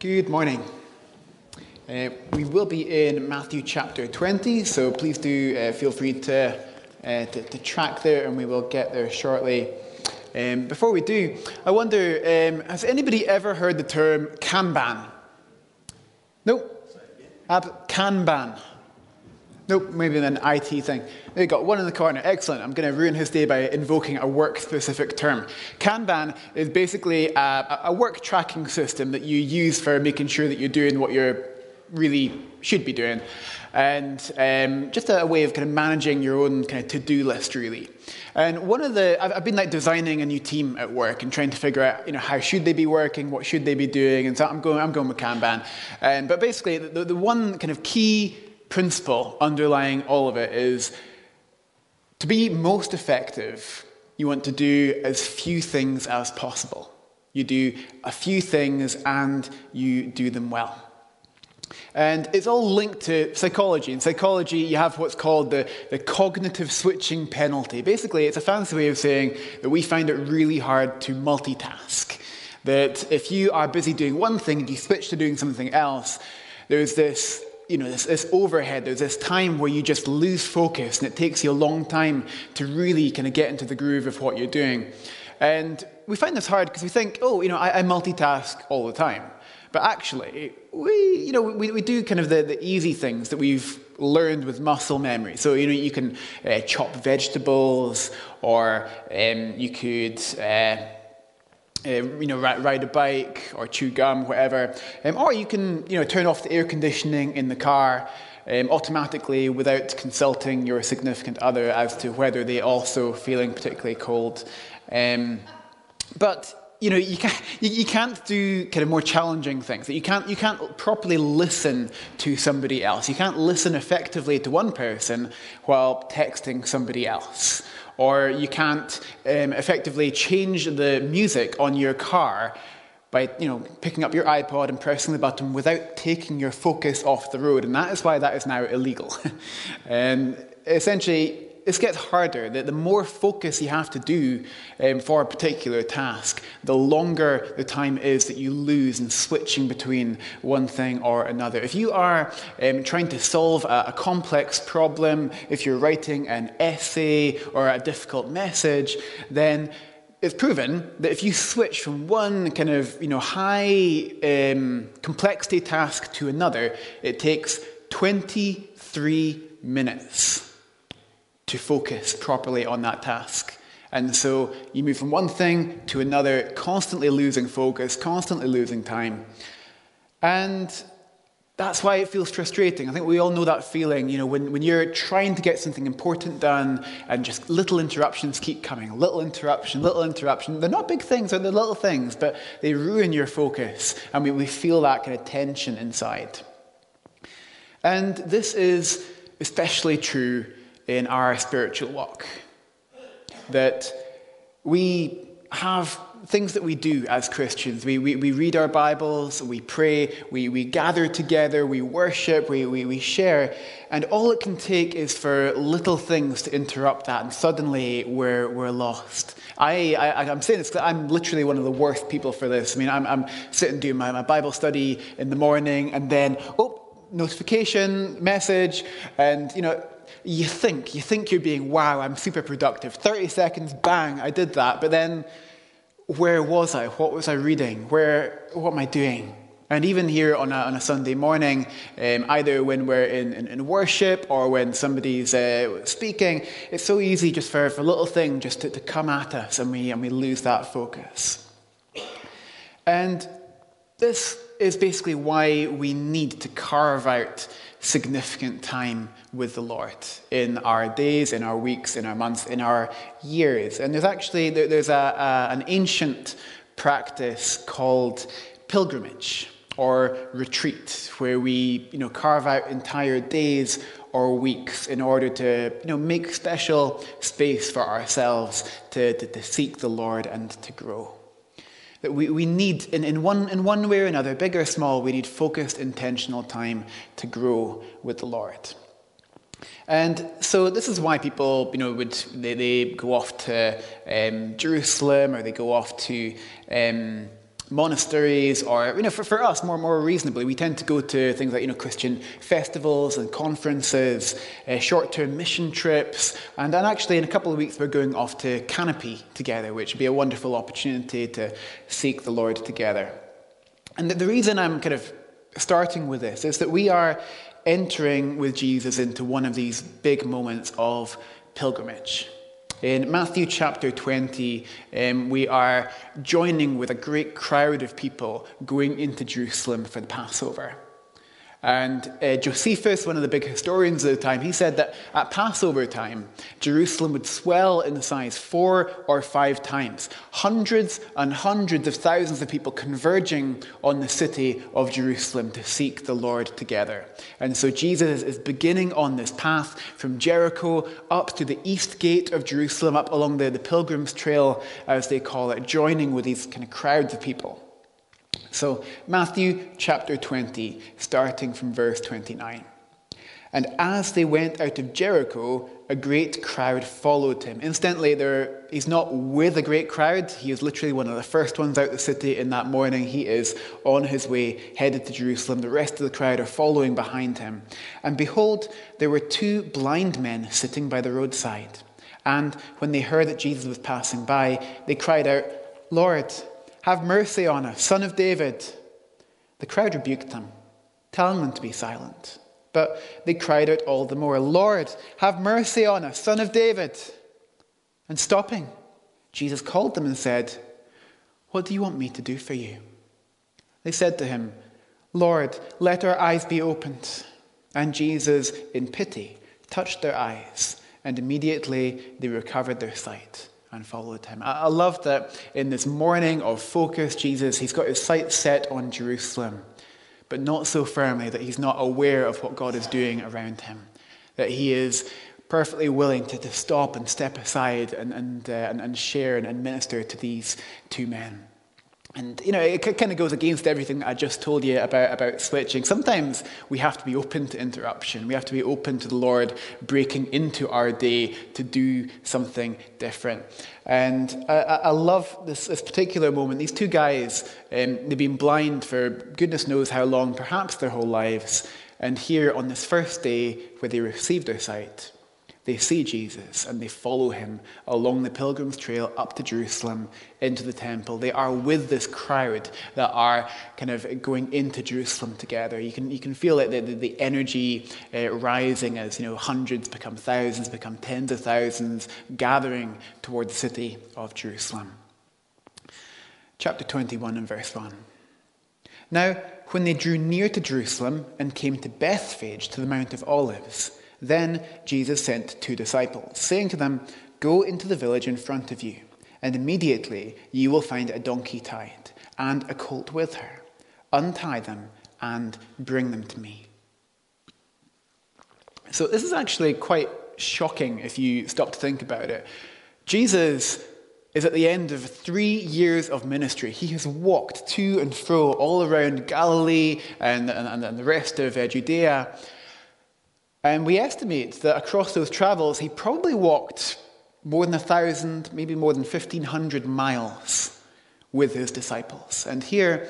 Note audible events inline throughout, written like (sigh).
Good morning. Uh, we will be in Matthew chapter 20, so please do uh, feel free to, uh, to, to, track there and we will get there shortly. Um, before we do, I wonder um, has anybody ever heard the term Kanban? No? Ab- Kanban. Nope, maybe an IT thing. There you go, one in the corner. Excellent. I'm going to ruin his day by invoking a work specific term. Kanban is basically a, a, work tracking system that you use for making sure that you're doing what you really should be doing. And um, just a, way of kind of managing your own kind of to do list, really. And one of the, I've, I've, been like designing a new team at work and trying to figure out, you know, how should they be working, what should they be doing, and so I'm going, I'm going with Kanban. Um, but basically, the, the one kind of key principle underlying all of it is to be most effective, you want to do as few things as possible. You do a few things and you do them well. And it's all linked to psychology. In psychology, you have what's called the, the cognitive switching penalty. Basically, it's a fancy way of saying that we find it really hard to multitask. That if you are busy doing one thing and you switch to doing something else, there's this you know, this, this, overhead, there's this time where you just lose focus and it takes you a long time to really kind of get into the groove of what you're doing. And we find this hard because we think, oh, you know, I, I, multitask all the time. But actually, we, you know, we, we do kind of the, the easy things that we've learned with muscle memory. So, you know, you can uh, chop vegetables or um, you could... Uh, uh, you know, ride a bike or chew gum, whatever. Um, or you can, you know, turn off the air conditioning in the car um, automatically without consulting your significant other as to whether they're also feeling particularly cold. Um, but you know, you can't, you, can't do kind of more challenging things. You can't, you can't properly listen to somebody else. You can't listen effectively to one person while texting somebody else or you can't um, effectively change the music on your car by you know picking up your iPod and pressing the button without taking your focus off the road, and that is why that is now illegal. and (laughs) essentially, this gets harder. The, the more focus you have to do um, for a particular task, the longer the time is that you lose in switching between one thing or another. If you are um, trying to solve a, a complex problem, if you're writing an essay or a difficult message, then it's proven that if you switch from one kind of you know high um, complexity task to another, it takes 23 minutes to focus properly on that task. And so you move from one thing to another, constantly losing focus, constantly losing time. And that's why it feels frustrating. I think we all know that feeling, you know, when, when you're trying to get something important done and just little interruptions keep coming, little interruption, little interruption. They're not big things, they're little things, but they ruin your focus. And we, we feel that kind of tension inside. And this is especially true in our spiritual walk. That we have things that we do as Christians. We, we, we read our Bibles, we pray, we, we gather together, we worship, we, we, we share, and all it can take is for little things to interrupt that, and suddenly we're, we're lost. I, I, am saying this because I'm literally one of the worst people for this. I mean, I'm, I'm sitting doing my, my Bible study in the morning, and then, oh, notification, message, and, you know, you think, you think you're being, wow, I'm super productive. 30 seconds, bang, I did that. But then, where was I? What was I reading? Where, what am I doing? And even here on a, on a Sunday morning, um, either when we're in, in, in, worship or when somebody's uh, speaking, it's so easy just for, for a little thing just to, to come at us and we, and we lose that focus. And this is basically why we need to carve out significant time with the Lord in our days, in our weeks, in our months, in our years. And there's actually there's a, a, an ancient practice called pilgrimage or retreat, where we you know carve out entire days or weeks in order to you know make special space for ourselves to, to, to seek the Lord and to grow. That we, we need, in, in, one, in one way or another, big or small, we need focused, intentional time to grow with the Lord. And so this is why people, you know, would they, they go off to um, Jerusalem or they go off to um, monasteries, or you know, for, for us, more more reasonably, we tend to go to things like you know Christian festivals and conferences, uh, short-term mission trips, and then actually in a couple of weeks we're going off to Canopy together, which would be a wonderful opportunity to seek the Lord together. And the, the reason I'm kind of starting with this is that we are entering with Jesus into one of these big moments of pilgrimage. In Matthew chapter 20, um, we are joining with a great crowd of people going into Jerusalem for the Passover. And uh, Josephus, one of the big historians of the time, he said that at Passover time, Jerusalem would swell in size four or five times. Hundreds and hundreds of thousands of people converging on the city of Jerusalem to seek the Lord together. And so Jesus is beginning on this path from Jericho up to the east gate of Jerusalem, up along the, the Pilgrim's Trail, as they call it, joining with these kind of crowds of people. So, Matthew chapter 20, starting from verse 29. And as they went out of Jericho, a great crowd followed him. Incidentally, there, he's not with a great crowd. He is literally one of the first ones out the city in that morning. He is on his way, headed to Jerusalem. The rest of the crowd are following behind him. And behold, there were two blind men sitting by the roadside. And when they heard that Jesus was passing by, they cried out, Lord, have mercy on us, son of David. The crowd rebuked them, telling them to be silent. But they cried out all the more, Lord, have mercy on us, son of David. And stopping, Jesus called them and said, What do you want me to do for you? They said to him, Lord, let our eyes be opened. And Jesus, in pity, touched their eyes, and immediately they recovered their sight and followed him. I love that in this morning of focus, Jesus, he's got his sights set on Jerusalem, but not so firmly that he's not aware of what God is doing around him, that he is perfectly willing to, to stop and step aside and, and, uh, and, and share and, and minister to these two men. And, you know, it kind of goes against everything I just told you about, about switching. Sometimes we have to be open to interruption. We have to be open to the Lord breaking into our day to do something different. And I, I love this, this, particular moment. These two guys, um, they've been blind for goodness knows how long, perhaps their whole lives. And here on this first day where they received their sight, they see Jesus and they follow him along the pilgrim's trail up to Jerusalem into the temple. They are with this crowd that are kind of going into Jerusalem together. You can, you can feel it, the, the energy uh, rising as you know hundreds become thousands, become tens of thousands, gathering toward the city of Jerusalem. Chapter 21 and verse 1. Now, when they drew near to Jerusalem and came to Bethphage, to the Mount of Olives, then Jesus sent two disciples, saying to them, Go into the village in front of you, and immediately you will find a donkey tied, and a colt with her. Untie them and bring them to me. So, this is actually quite shocking if you stop to think about it. Jesus is at the end of three years of ministry. He has walked to and fro all around Galilee and, and, and the rest of uh, Judea. And we estimate that across those travels, he probably walked more than a thousand, maybe more than 1,500 miles with his disciples. And here,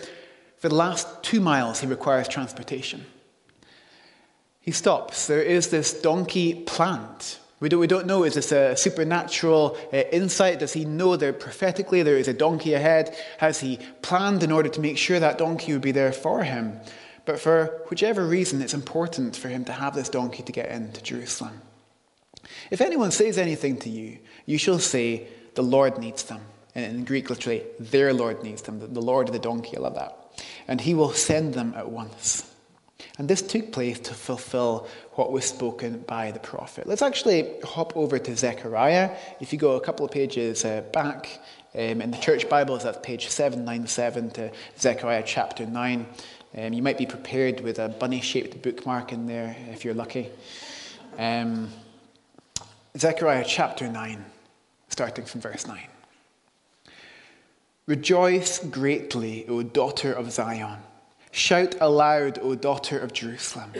for the last two miles, he requires transportation. He stops. There is this donkey plant. We don't, we don't know, is this a supernatural uh, insight? Does he know that prophetically there is a donkey ahead? Has he planned in order to make sure that donkey would be there for him? But for whichever reason, it's important for him to have this donkey to get into Jerusalem. If anyone says anything to you, you shall say, The Lord needs them. And in Greek, literally, their Lord needs them. The Lord of the donkey, I love that. And he will send them at once. And this took place to fulfill what was spoken by the prophet. Let's actually hop over to Zechariah. If you go a couple of pages uh, back um, in the church Bibles, that's page 797 to Zechariah chapter 9. Um, you might be prepared with a bunny shaped bookmark in there if you're lucky. Um, Zechariah chapter 9, starting from verse 9. Rejoice greatly, O daughter of Zion. Shout aloud, O daughter of Jerusalem.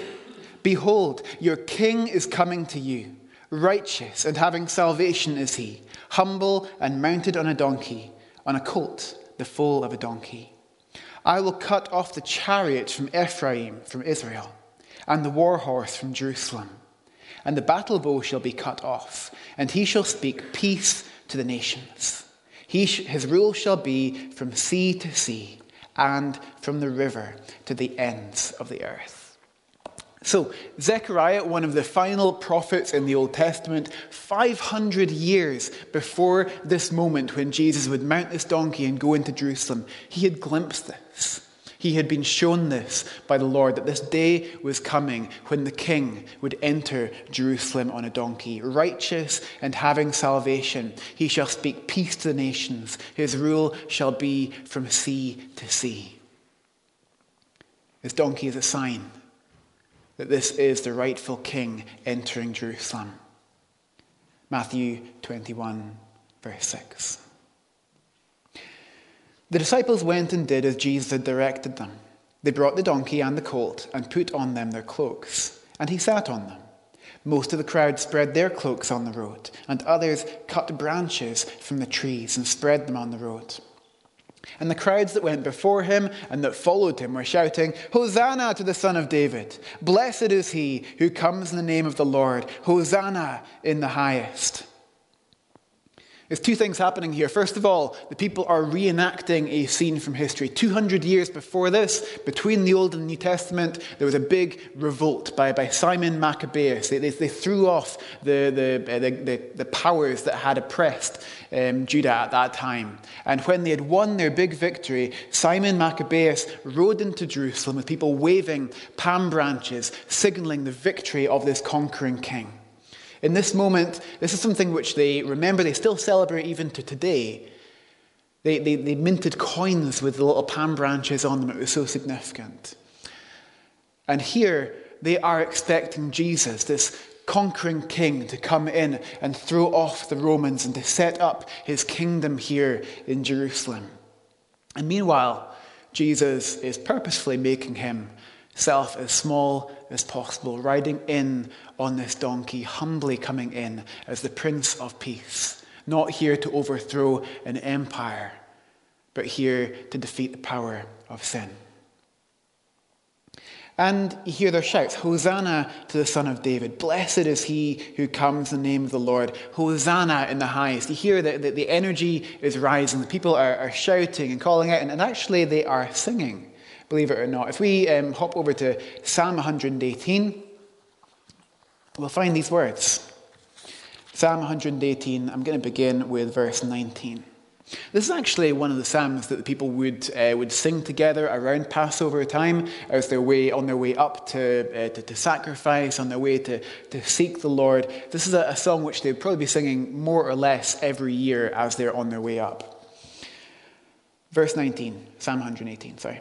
Behold, your king is coming to you. Righteous and having salvation is he, humble and mounted on a donkey, on a colt, the foal of a donkey. I will cut off the chariot from Ephraim, from Israel, and the war horse from Jerusalem. And the battle bow shall be cut off, and he shall speak peace to the nations. He sh- his rule shall be from sea to sea, and from the river to the ends of the earth. So, Zechariah, one of the final prophets in the Old Testament, 500 years before this moment when Jesus would mount this donkey and go into Jerusalem, he had glimpsed this. He had been shown this by the Lord that this day was coming when the king would enter Jerusalem on a donkey, righteous and having salvation. He shall speak peace to the nations. His rule shall be from sea to sea. This donkey is a sign that this is the rightful king entering Jerusalem. Matthew 21, verse 6. The disciples went and did as Jesus had directed them. They brought the donkey and the colt and put on them their cloaks, and he sat on them. Most of the crowd spread their cloaks on the road, and others cut branches from the trees and spread them on the road. And the crowds that went before him and that followed him were shouting, Hosanna to the Son of David! Blessed is he who comes in the name of the Lord! Hosanna in the highest! There's two things happening here. First of all, the people are reenacting a scene from history. 200 years before this, between the Old and New Testament, there was a big revolt by, by Simon Maccabeus. They, they, they threw off the, the, the, the, the powers that had oppressed um, Judah at that time. And when they had won their big victory, Simon Maccabeus rode into Jerusalem with people waving palm branches, signaling the victory of this conquering king. In this moment, this is something which they remember, they still celebrate even to today. They, they, they minted coins with the little palm branches on them. It was so significant. And here, they are expecting Jesus, this conquering king, to come in and throw off the Romans and to set up his kingdom here in Jerusalem. And meanwhile, Jesus is purposefully making himself as small as possible, riding in on this donkey, humbly coming in as the Prince of Peace, not here to overthrow an empire, but here to defeat the power of sin. And you hear their shouts Hosanna to the Son of David. Blessed is he who comes in the name of the Lord. Hosanna in the highest. You hear that the, energy is rising. The people are, shouting and calling out, and, actually they are singing, believe it or not. If we um, hop over to Psalm 118, we'll find these words. Psalm 118, I'm going to begin with verse 19. This is actually one of the psalms that the people would, uh, would sing together around Passover time as their way, on their way up to, uh, to, to, sacrifice, on their way to, to seek the Lord. This is a, a song which they'd probably be singing more or less every year as they're on their way up. Verse 19, Psalm 118, sorry.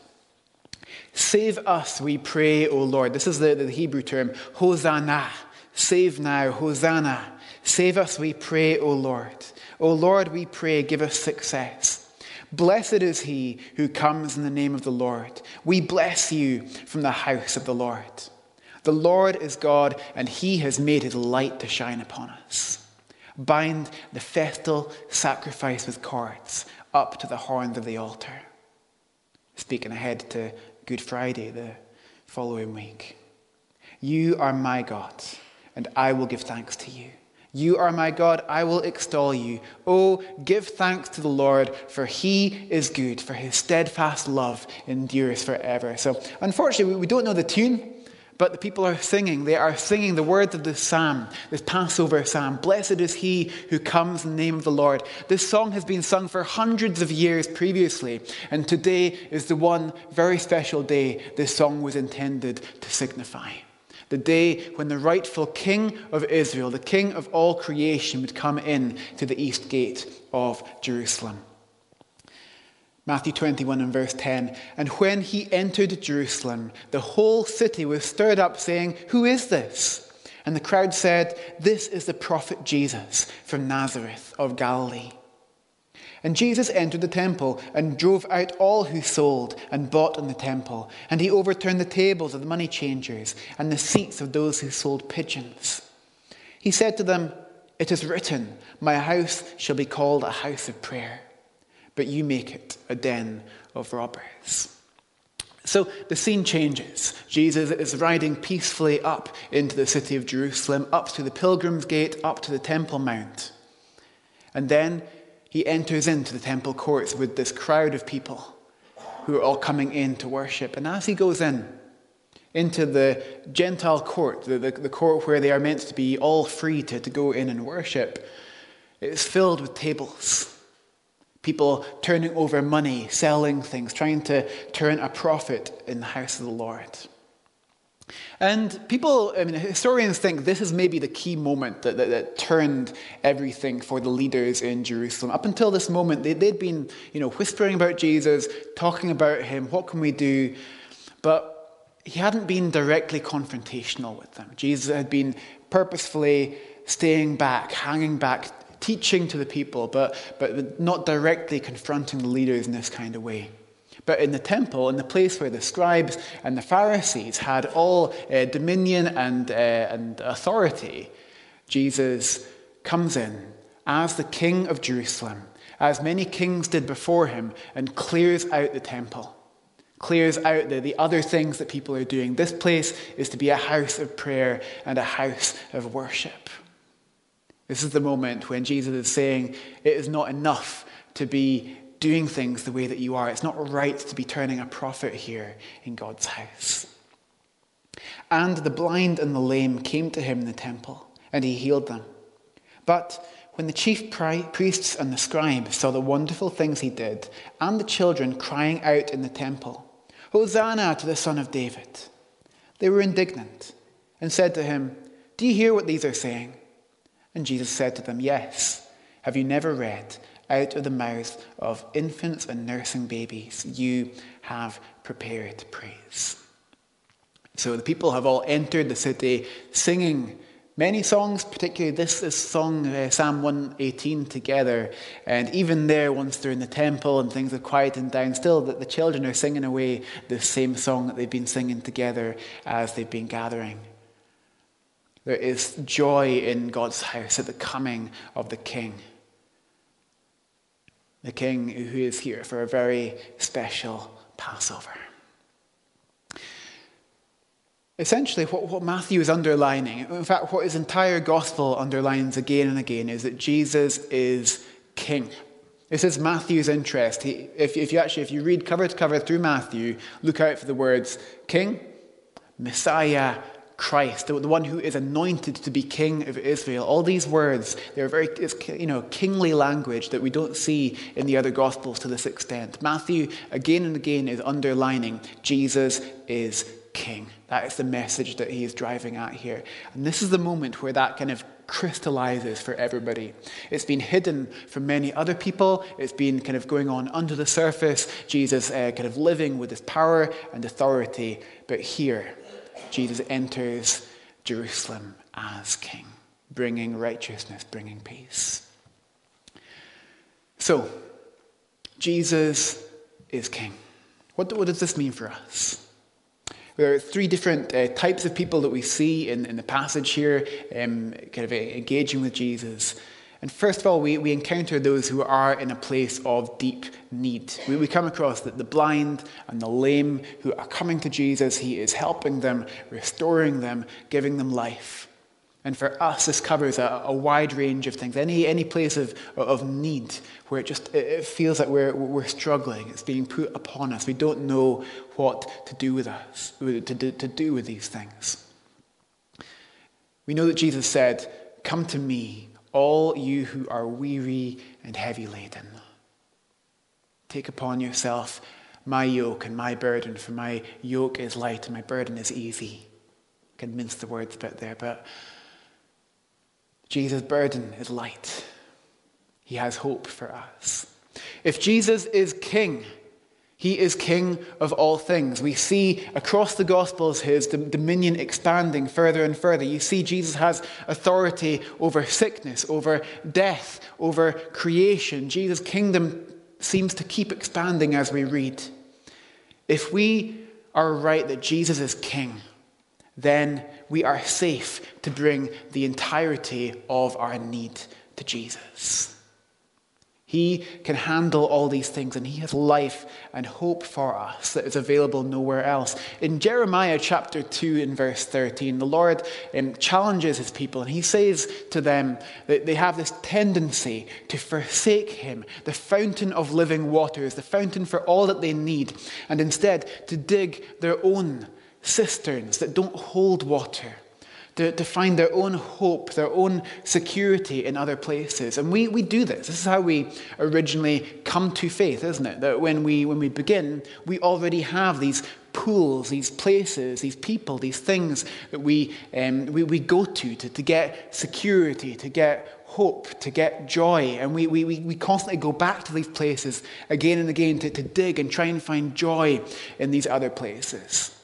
Save us, we pray, O Lord. This is the, the Hebrew term, Hosanna. Save now, Hosanna. Save us, we pray, O Lord. O Lord, we pray, give us success. Blessed is he who comes in the name of the Lord. We bless you from the house of the Lord. The Lord is God, and he has made his light to shine upon us. Bind the festal sacrifice with cords up to the horns of the altar. Speaking ahead to Good Friday the following week. You are my God, and I will give thanks to you. You are my God, I will extol you. Oh, give thanks to the Lord, for he is good, for his steadfast love endures forever. So, unfortunately, we don't know the tune, but the people are singing. They are singing the words of this psalm, this Passover psalm. Blessed is he who comes in the name of the Lord. This song has been sung for hundreds of years previously, and today is the one very special day this song was intended to signify. The day when the rightful king of Israel, the king of all creation, would come in to the east gate of Jerusalem. Matthew 21 and verse 10. And when he entered Jerusalem, the whole city was stirred up, saying, Who is this? And the crowd said, This is the prophet Jesus from Nazareth of Galilee. And Jesus entered the temple and drove out all who sold and bought in the temple. And he overturned the tables of the money changers and the seats of those who sold pigeons. He said to them, It is written, My house shall be called a house of prayer but you make it a den of robbers. So the scene changes. Jesus is riding peacefully up into the city of Jerusalem, up to the pilgrim's gate, up to the Temple Mount. And then he enters into the temple courts with this crowd of people who are all coming in to worship. And as he goes in, into the Gentile court, the, the, the court where they are meant to be all free to, to go in and worship, it's filled with tables People turning over money, selling things, trying to turn a profit in the house of the Lord. And people, I mean, historians think this is maybe the key moment that, that, that, turned everything for the leaders in Jerusalem. Up until this moment, they, they'd been, you know, whispering about Jesus, talking about him, what can we do? But he hadn't been directly confrontational with them. Jesus had been purposefully staying back, hanging back, teaching to the people, but, but not directly confronting the leaders in this kind of way. But in the temple, in the place where the scribes and the Pharisees had all uh, dominion and, uh, and authority, Jesus comes in as the king of Jerusalem, as many kings did before him, and clears out the temple, clears out the, the other things that people are doing. This place is to be a house of prayer and a house of worship. This is the moment when Jesus is saying, It is not enough to be doing things the way that you are. It's not right to be turning a profit here in God's house. And the blind and the lame came to him in the temple, and he healed them. But when the chief priests and the scribes saw the wonderful things he did, and the children crying out in the temple, Hosanna to the Son of David, they were indignant and said to him, Do you hear what these are saying? And Jesus said to them, Yes. Have you never read, out of the mouth of infants and nursing babies, you have prepared praise? So the people have all entered the city singing many songs, particularly this is song, uh, Psalm 118, together. And even there, once they're in the temple and things are quieting down, still that the children are singing away the same song that they've been singing together as they've been gathering. There is joy in God's house at the coming of the King. The King who is here for a very special Passover. Essentially, what, what Matthew is underlining, in fact, what his entire gospel underlines again and again, is that Jesus is King. This is Matthew's interest. He, if, if you actually, if you read cover to cover through Matthew, look out for the words King, Messiah, Christ, the, the one who is anointed to be king of Israel. All these words, they're very, you know, kingly language that we don't see in the other gospels to this extent. Matthew, again and again, is underlining Jesus is king. That is the message that he is driving at here. And this is the moment where that kind of crystallizes for everybody. It's been hidden from many other people. It's been kind of going on under the surface. Jesus uh, kind of living with his power and authority. But here, Jesus enters Jerusalem as king, bringing righteousness, bringing peace. So, Jesus is king. What, what does this mean for us? There are three different uh, types of people that we see in, in the passage here, um, kind of uh, engaging with Jesus. And first of all, we, we encounter those who are in a place of deep need. We, we come across the, the blind and the lame who are coming to Jesus. He is helping them, restoring them, giving them life. And for us, this covers a, a wide range of things. Any, any place of, of need where it just it feels like we're, we're struggling, it's being put upon us. We don't know what to do with us, to do, to do with these things. We know that Jesus said, Come to me, all you who are weary and heavy laden. Take upon yourself my yoke and my burden, for my yoke is light and my burden is easy. I can mince the words a bit there, but Jesus' burden is light. He has hope for us. If Jesus is king, he is king of all things. We see across the Gospels his dominion expanding further and further. You see, Jesus has authority over sickness, over death, over creation. Jesus' kingdom seems to keep expanding as we read. If we are right that Jesus is king, then we are safe to bring the entirety of our need to Jesus. He can handle all these things, and He has life and hope for us that is available nowhere else. In Jeremiah chapter 2, in verse 13, the Lord um, challenges His people, and He says to them that they have this tendency to forsake Him, the fountain of living waters, the fountain for all that they need, and instead to dig their own cisterns that don't hold water to, to find their own hope, their own security in other places. And we, we do this. This is how we originally come to faith, isn't it? That when we, when we begin, we already have these pools, these places, these people, these things that we, um, we, we go to, to to get security, to get hope, to get joy. And we, we, we constantly go back to these places again and again to, to dig and try and find joy in these other places.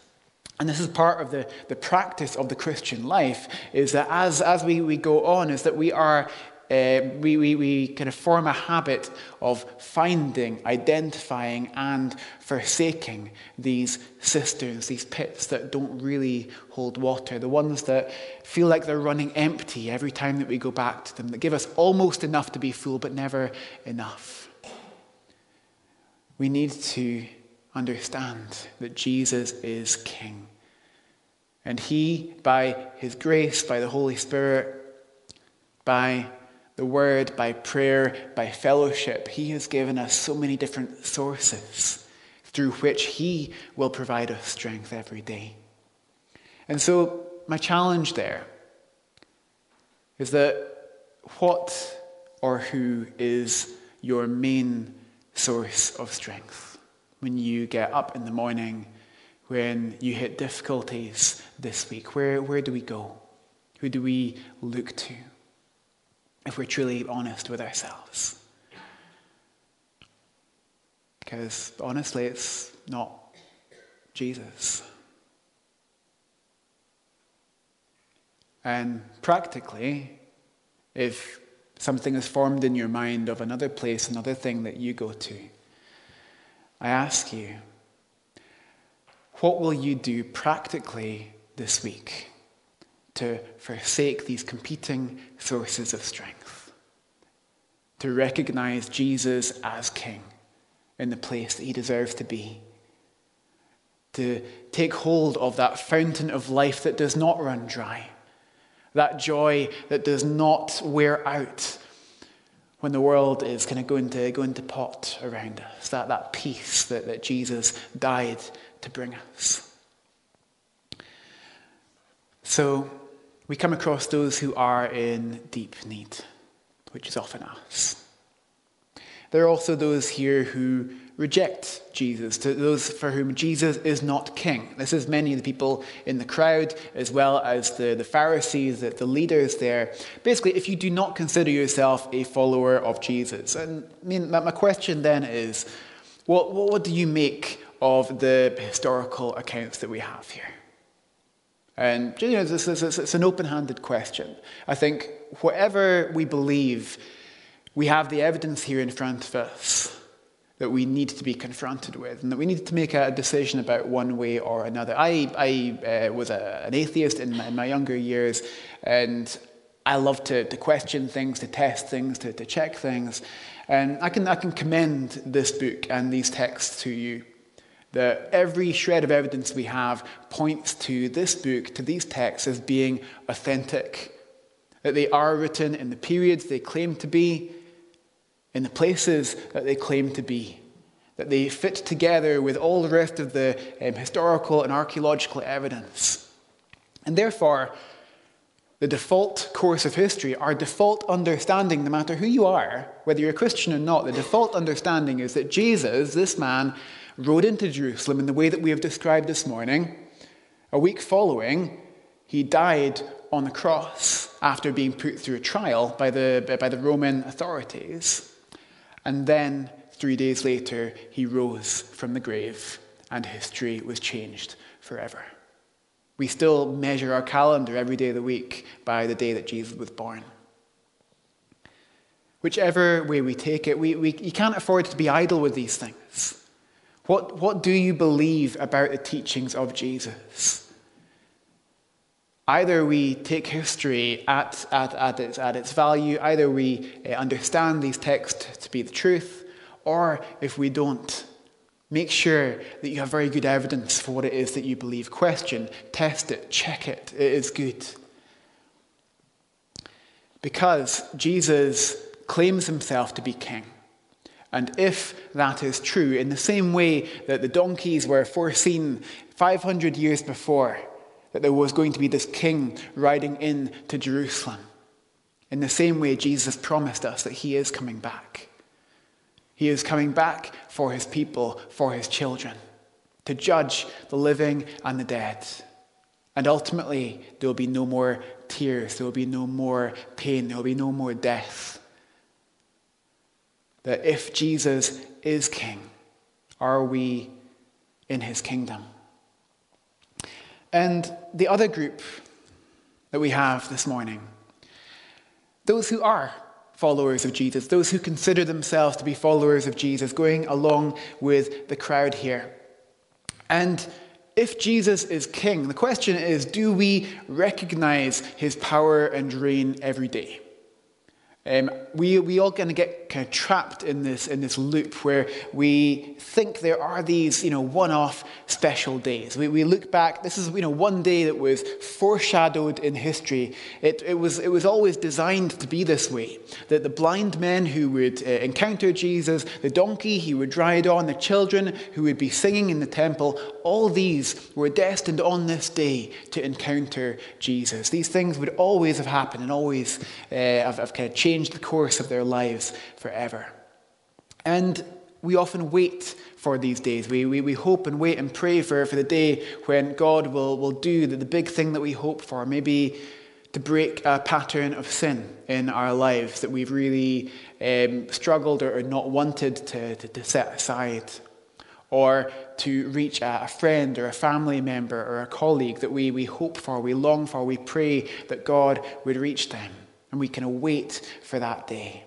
And this is part of the, the practice of the Christian life, is that as, as we, we go on, is that we are uh, we, we, we kind of form a habit of finding, identifying, and forsaking these cisterns, these pits that don't really hold water, the ones that feel like they're running empty every time that we go back to them, that give us almost enough to be full, but never enough. We need to understand that Jesus is King. And He, by His grace, by the Holy Spirit, by the Word, by prayer, by fellowship, He has given us so many different sources through which He will provide us strength every day. And so, my challenge there is that what or who is your main source of strength? When you get up in the morning, when you hit difficulties this week? Where, where do we go? Who do we look to? If we're truly honest with ourselves. Because honestly, it's not Jesus. And practically, if something is formed in your mind of another place, another thing that you go to, I ask you, what will you do practically this week to forsake these competing sources of strength? To recognize Jesus as King in the place that he deserves to be? To take hold of that fountain of life that does not run dry, that joy that does not wear out when the world is kind of going to, going to pot around us, that, that peace that, that Jesus died to bring us. So we come across those who are in deep need, which is often us. There are also those here who reject Jesus, to those for whom Jesus is not king. This is many of the people in the crowd, as well as the, the Pharisees, the, the leaders there. Basically, if you do not consider yourself a follower of Jesus. And I mean, my, question then is what, what, what do you make of the historical accounts that we have here? And you know, it's, it's, it's an open handed question. I think whatever we believe, we have the evidence here in front of us that we need to be confronted with, and that we need to make a decision about one way or another. I, I uh, was a, an atheist in my, in my, younger years, and I love to, to question things, to test things, to, to check things. And I can, I can commend this book and these texts to you. That every shred of evidence we have points to this book, to these texts, as being authentic. That they are written in the periods they claim to be, in the places that they claim to be, that they fit together with all the rest of the um, historical and archaeological evidence. And therefore, the default course of history, our default understanding, no matter who you are, whether you're a Christian or not, the default understanding is that Jesus, this man, rode into Jerusalem in the way that we have described this morning. A week following, he died on the cross after being put through a trial by the, by the Roman authorities. And then three days later, he rose from the grave and history was changed forever. We still measure our calendar every day of the week by the day that Jesus was born. Whichever way we take it, we, we, you can't afford to be idle with these things. What, what do you believe about the teachings of Jesus? Either we take history at, at, at, its, at its value, either we uh, understand these texts to be the truth, or if we don't, make sure that you have very good evidence for what it is that you believe. Question, test it, check it. It is good. Because Jesus claims himself to be king. And if that is true, in the same way that the donkeys were foreseen 500 years before, that there was going to be this king riding in to Jerusalem. In the same way, Jesus promised us that he is coming back. He is coming back for his people, for his children, to judge the living and the dead. And ultimately, there will be no more tears, there will be no more pain, there will be no more death. That if Jesus is king, are we in his kingdom? And the other group that we have this morning, those who are followers of Jesus, those who consider themselves to be followers of Jesus, going along with the crowd here. And if Jesus is king, the question is do we recognize his power and reign every day? Um, we, we all kind of get kind of trapped in this, in this loop where we think there are these, you know, one-off special days. We, we look back, this is, you know, one day that was foreshadowed in history. It, it, was, it was always designed to be this way, that the blind men who would uh, encounter Jesus, the donkey he would ride on, the children who would be singing in the temple, all these were destined on this day to encounter Jesus. These things would always have happened and always uh, have, have kind of changed changed the course of their lives forever. And we often wait for these days. We, we, we hope and wait and pray for, for the day when God will, will do the, the big thing that we hope for, maybe to break a pattern of sin in our lives that we've really um, struggled or, or, not wanted to, to, to, set aside, or to reach a, a friend or a family member or a colleague that we, we hope for, we long for, we pray that God would reach them. And we can wait for that day.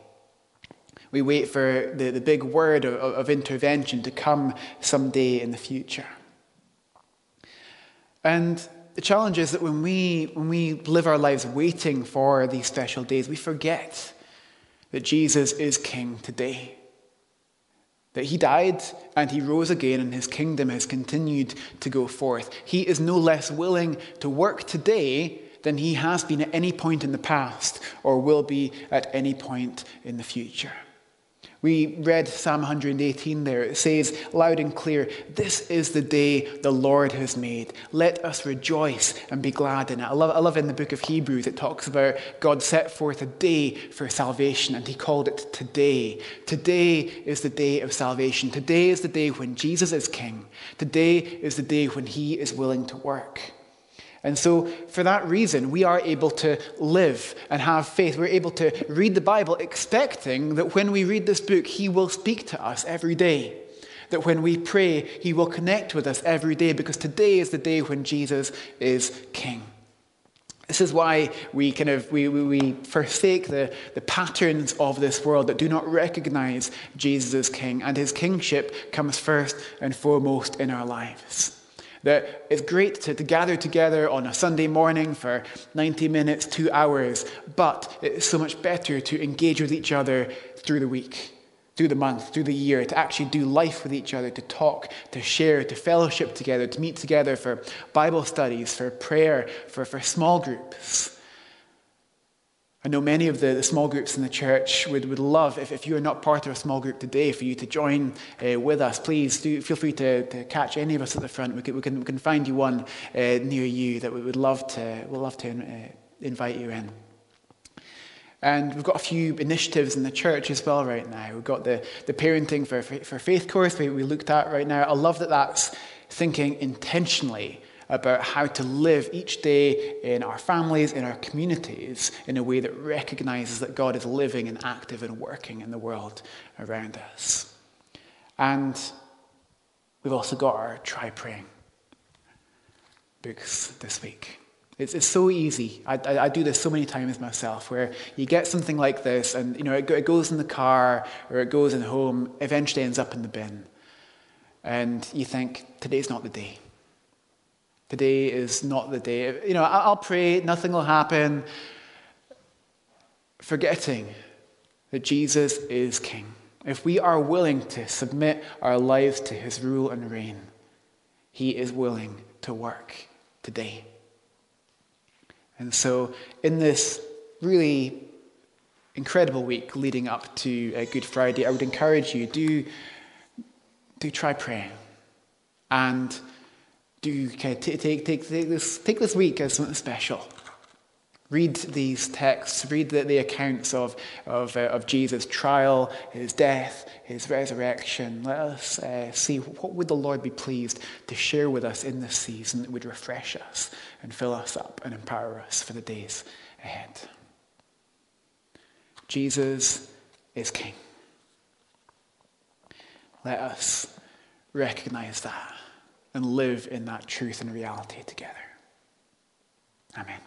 We wait for the, the big word of, of intervention to come someday in the future. And the challenge is that when we, when we live our lives waiting for these special days, we forget that Jesus is King today. That he died and he rose again, and his kingdom has continued to go forth. He is no less willing to work today than he has been at any point in the past or will be at any point in the future. We read Psalm 118 there. It says loud and clear, This is the day the Lord has made. Let us rejoice and be glad in it. I love, I love in the book of Hebrews, it talks about God set forth a day for salvation, and he called it today. Today is the day of salvation. Today is the day when Jesus is king. Today is the day when he is willing to work. And so, for that reason, we are able to live and have faith. We're able to read the Bible expecting that when we read this book, He will speak to us every day. That when we pray, He will connect with us every day because today is the day when Jesus is King. This is why we kind of we, we, we forsake the, the patterns of this world that do not recognize Jesus as King, and His kingship comes first and foremost in our lives. That it's great to, to gather together on a Sunday morning for 90 minutes, two hours, but it's so much better to engage with each other through the week, through the month, through the year, to actually do life with each other, to talk, to share, to fellowship together, to meet together for Bible studies, for prayer, for, for small groups. I know many of the, the, small groups in the church would, would love, if, if you are not part of a small group today, for you to join uh, with us. Please do feel free to, to catch any of us at the front. We can, we can, we can find you one uh, near you that we would love to, we'd love to uh, invite you in. And we've got a few initiatives in the church as well right now. We've got the, the parenting for, for faith course we, we looked at right now. I love that that's thinking intentionally about how to live each day in our families, in our communities, in a way that recognizes that God is living and active and working in the world around us. And we've also got our Try Praying books this week. It's, it's so easy. I, I, I, do this so many times myself, where you get something like this, and you know it, it goes in the car or it goes in the home, eventually ends up in the bin, and you think today's not the day. Today is not the day. You know, I'll pray, nothing will happen, forgetting that Jesus is King. If we are willing to submit our lives to his rule and reign, he is willing to work today. And so, in this really incredible week leading up to uh, Good Friday, I would encourage you do, do try praying. And do okay, take, take, take, this, take this week as something special. Read these texts, read the, the accounts of, of, uh, of Jesus' trial, his death, his resurrection. Let us uh, see what would the Lord be pleased to share with us in this season that would refresh us and fill us up and empower us for the days ahead. Jesus is King. Let us recognize that and live in that truth and reality together. Amen.